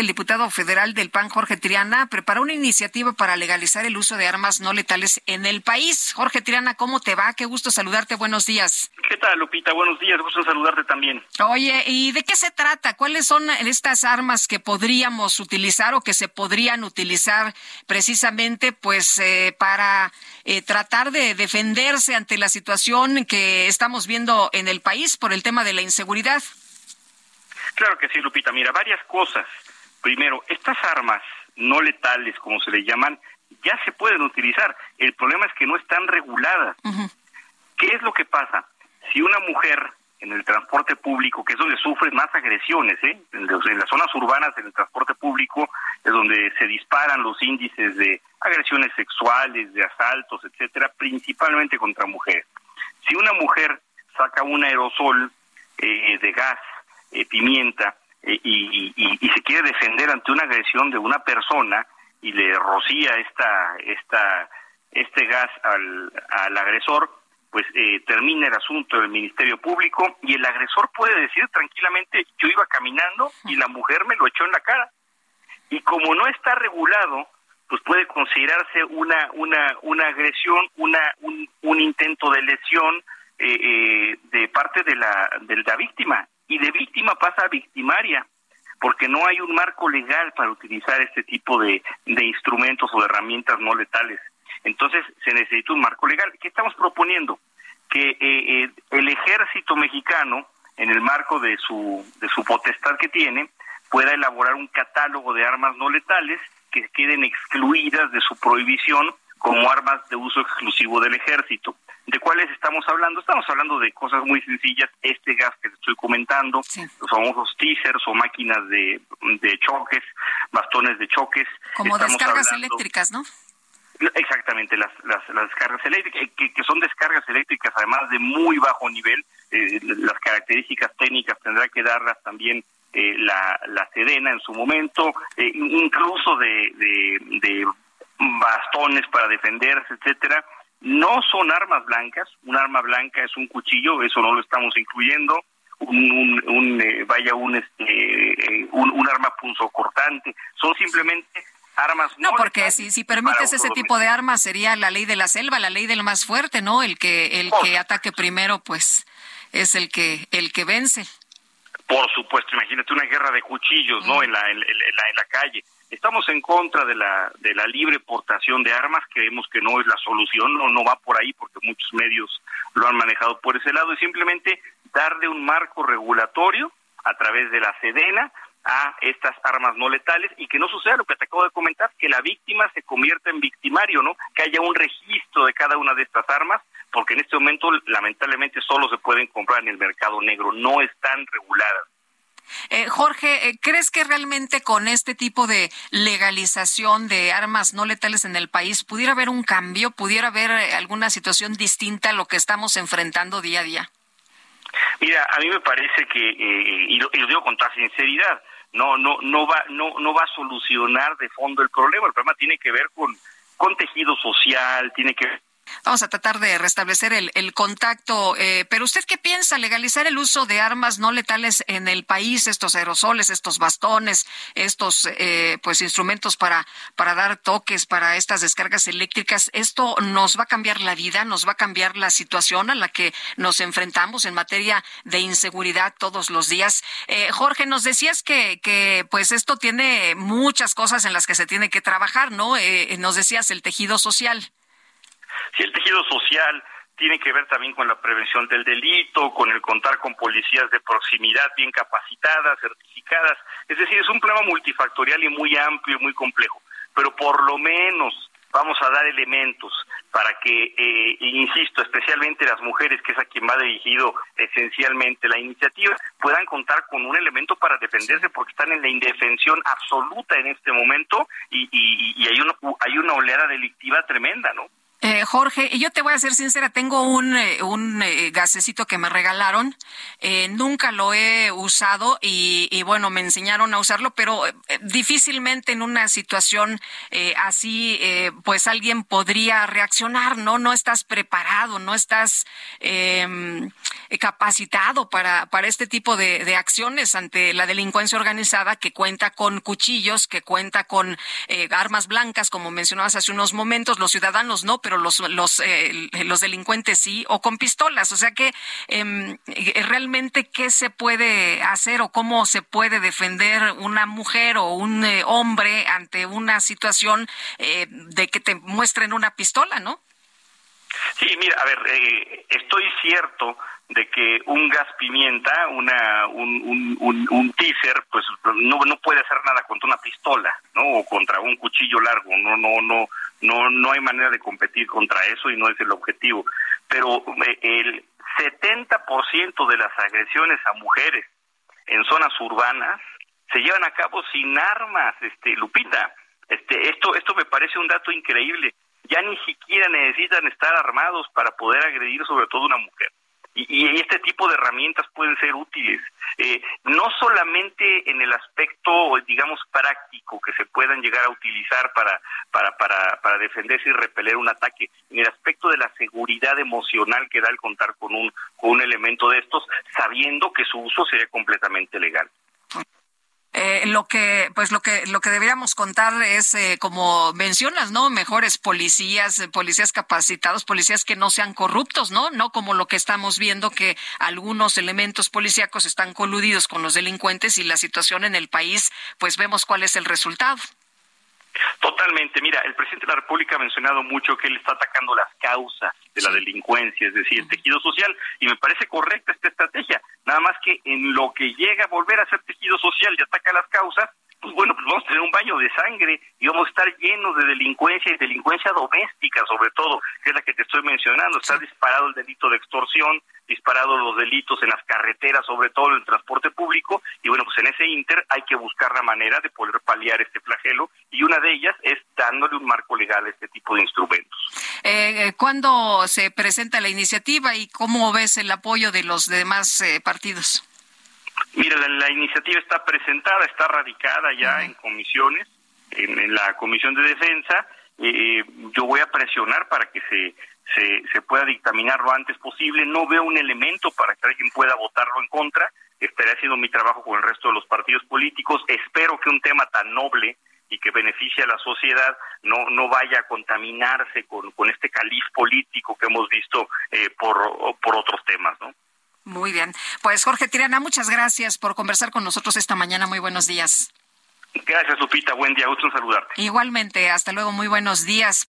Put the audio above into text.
El diputado federal del PAN, Jorge Triana, preparó una iniciativa para legalizar el uso de armas no letales en el país. Jorge Triana, ¿cómo te va? Qué gusto saludarte. Buenos días. ¿Qué tal, Lupita? Buenos días. Gusto saludarte también. Oye, ¿y de qué se trata? ¿Cuáles son estas armas que podríamos utilizar o que se podrían utilizar precisamente pues eh, para eh, tratar de defenderse ante la situación que estamos viendo en el país por el tema de la inseguridad? Claro que sí, Lupita. Mira, varias cosas. Primero, estas armas no letales, como se le llaman, ya se pueden utilizar. El problema es que no están reguladas. ¿Qué es lo que pasa? Si una mujer en el transporte público, que es donde sufre más agresiones, ¿eh? en, los- en las zonas urbanas, en el transporte público, es donde se disparan los índices de agresiones sexuales, de asaltos, etcétera, principalmente contra mujeres. Si una mujer saca un aerosol eh, de gas, eh, pimienta, eh, y, y- y se quiere defender ante una agresión de una persona y le rocía esta, esta, este gas al, al agresor, pues eh, termina el asunto del Ministerio Público y el agresor puede decir tranquilamente, yo iba caminando y la mujer me lo echó en la cara. Y como no está regulado, pues puede considerarse una, una, una agresión, una, un, un intento de lesión eh, eh, de parte de la, de la víctima. Y de víctima pasa a victimaria, porque no hay un marco legal para utilizar este tipo de, de instrumentos o de herramientas no letales. Entonces se necesita un marco legal. ¿Qué estamos proponiendo? Que eh, eh, el ejército mexicano, en el marco de su, de su potestad que tiene, pueda elaborar un catálogo de armas no letales que queden excluidas de su prohibición como armas de uso exclusivo del ejército. ¿De cuáles estamos hablando? Estamos hablando de cosas muy sencillas, este gas que te estoy comentando, Sí. los famosos teasers o máquinas de, de choques, bastones de choques. Como Estamos descargas hablando- eléctricas, ¿no? Exactamente, las, las, las descargas eléctricas, que, que son descargas eléctricas además de muy bajo nivel, eh, las características técnicas tendrá que darlas también eh, la, la Sedena en su momento, eh, incluso de, de, de bastones para defenderse, etcétera. No son armas blancas, un arma blanca es un cuchillo, eso no lo estamos incluyendo, un, un, un, eh, vaya un este eh, un, un arma punzocortante, son simplemente armas No, porque si, si permites ese tipo de armas sería la ley de la selva, la ley del más fuerte, ¿no? El que el Por que ataque primero, pues es el que el que vence. Por supuesto, imagínate una guerra de cuchillos, ¿no? En la, en, en la, en la calle. Estamos en contra de la, de la libre portación de armas, creemos que no es la solución, no, no va por ahí porque muchos medios lo han manejado por ese lado, y simplemente darle un marco regulatorio a través de la Sedena a estas armas no letales y que no suceda lo que te acabo de comentar, que la víctima se convierta en victimario, ¿no? Que haya un registro de cada una de estas armas, porque en este momento lamentablemente solo se pueden comprar en el mercado negro, no están reguladas. Eh, Jorge, eh, ¿crees que realmente con este tipo de legalización de armas no letales en el país pudiera haber un cambio, pudiera haber eh, alguna situación distinta a lo que estamos enfrentando día a día? Mira, a mí me parece que, eh, y, lo, y, lo, digo con toda sinceridad, no, no, no va, no, no va a solucionar de fondo el problema. El problema tiene que ver con, con tejido social, tiene que ver Vamos a tratar de restablecer el, el contacto. Eh, pero usted qué piensa? Legalizar el uso de armas no letales en el país, estos aerosoles, estos bastones, estos eh, pues instrumentos para para dar toques, para estas descargas eléctricas. Esto nos va a cambiar la vida, nos va a cambiar la situación a la que nos enfrentamos en materia de inseguridad todos los días. Eh, Jorge, nos decías que que pues esto tiene muchas cosas en las que se tiene que trabajar, ¿no? Eh, nos decías el tejido social. Si el tejido social tiene que ver también con la prevención del delito, con el contar con policías de proximidad bien capacitadas, certificadas. Es decir, es un problema multifactorial y muy amplio y muy complejo. Pero por lo menos vamos a dar elementos para que, eh, insisto, especialmente las mujeres, que es a quien va dirigido esencialmente la iniciativa, puedan contar con un elemento para defenderse porque están en la indefensión absoluta en este momento y, y, y hay, una, hay una oleada delictiva tremenda, ¿no? Eh, Jorge, yo te voy a ser sincera, tengo un, eh, un eh, gasecito que me regalaron, eh, nunca lo he usado y, bueno, me enseñaron a usarlo, pero difícilmente en una situación así, pues alguien podría reaccionar, ¿no? No estás preparado, no estás em, capacitado para, para este tipo de, de, acciones ante la delincuencia organizada que cuenta con cuchillos, que cuenta con armas blancas, como mencionabas hace unos momentos, los ciudadanos no, pero los, los, eh, los delincuentes sí, o con pistolas. O sea que eh, realmente qué se puede hacer o cómo se puede defender una mujer o un eh, hombre ante una situación eh, de que te muestren una pistola, ¿no? Sí, mira, a ver, eh, estoy cierto de que un gas pimienta, una, un, un, un, un teaser, pues no, no puede hacer nada contra una pistola, ¿no? O contra un cuchillo largo, no, no, no, no, no hay manera de competir contra eso y no es el objetivo. Pero eh, el 70% de las agresiones a mujeres en zonas urbanas se llevan a cabo sin armas, este, Lupita. Este, esto, esto me parece un dato increíble. Ya ni siquiera necesitan estar armados para poder agredir sobre todo una mujer y, este tipo de herramientas pueden ser útiles, eh, no solamente en el aspecto, digamos, práctico que se puedan llegar a utilizar para, para, para, para defenderse y repeler un ataque, en el aspecto de la seguridad emocional que da el contar con un, con un elemento de estos, sabiendo que su uso sería completamente legal. Eh, lo que pues lo que lo que deberíamos contar es eh, como mencionas no mejores policías eh, policías capacitados policías que no sean corruptos no no como lo que estamos viendo que algunos elementos policíacos están coludidos con los delincuentes y la situación en el país pues vemos cuál es el resultado Totalmente. Mira, el presidente de la República ha mencionado mucho que él está atacando las causas de la delincuencia, es decir, el tejido social, y me parece correcta esta estrategia. Nada más que en lo que llega a volver a ser tejido social y ataca las causas, pues bueno, pues vamos a tener un baño de sangre y vamos a estar llenos de delincuencia y delincuencia doméstica, sobre todo, que es la que te estoy mencionando. Está disparado el delito de extorsión, disparado los delitos en las carreteras, sobre todo en el transporte público, y bueno, pues en ese inter hay que buscar la manera de poder paliar este flagelo, y una de ellas es dándole un marco legal a este tipo de instrumentos. Eh, eh ¿Cuándo se presenta la iniciativa y cómo ves el apoyo de los demás eh, partidos? Mira, la, iniciativa está presentada, está radicada ya en comisiones, en, la Comisión de Defensa. Eh, yo voy a presionar para que se, se, se pueda dictaminar lo antes posible. No veo un elemento para que alguien pueda votarlo en contra. Estaré haciendo mi trabajo con el resto de los partidos políticos. Espero que un tema tan noble y que beneficie a la sociedad no no vaya a contaminarse con, con este caliz político que hemos visto eh, por, por otros temas, ¿no? Muy bien. Pues Jorge Tirana, muchas gracias por conversar con nosotros esta mañana. Muy buenos días. Gracias, Lupita. Buen día. Gusto saludarte. Igualmente. Hasta luego. Muy buenos días.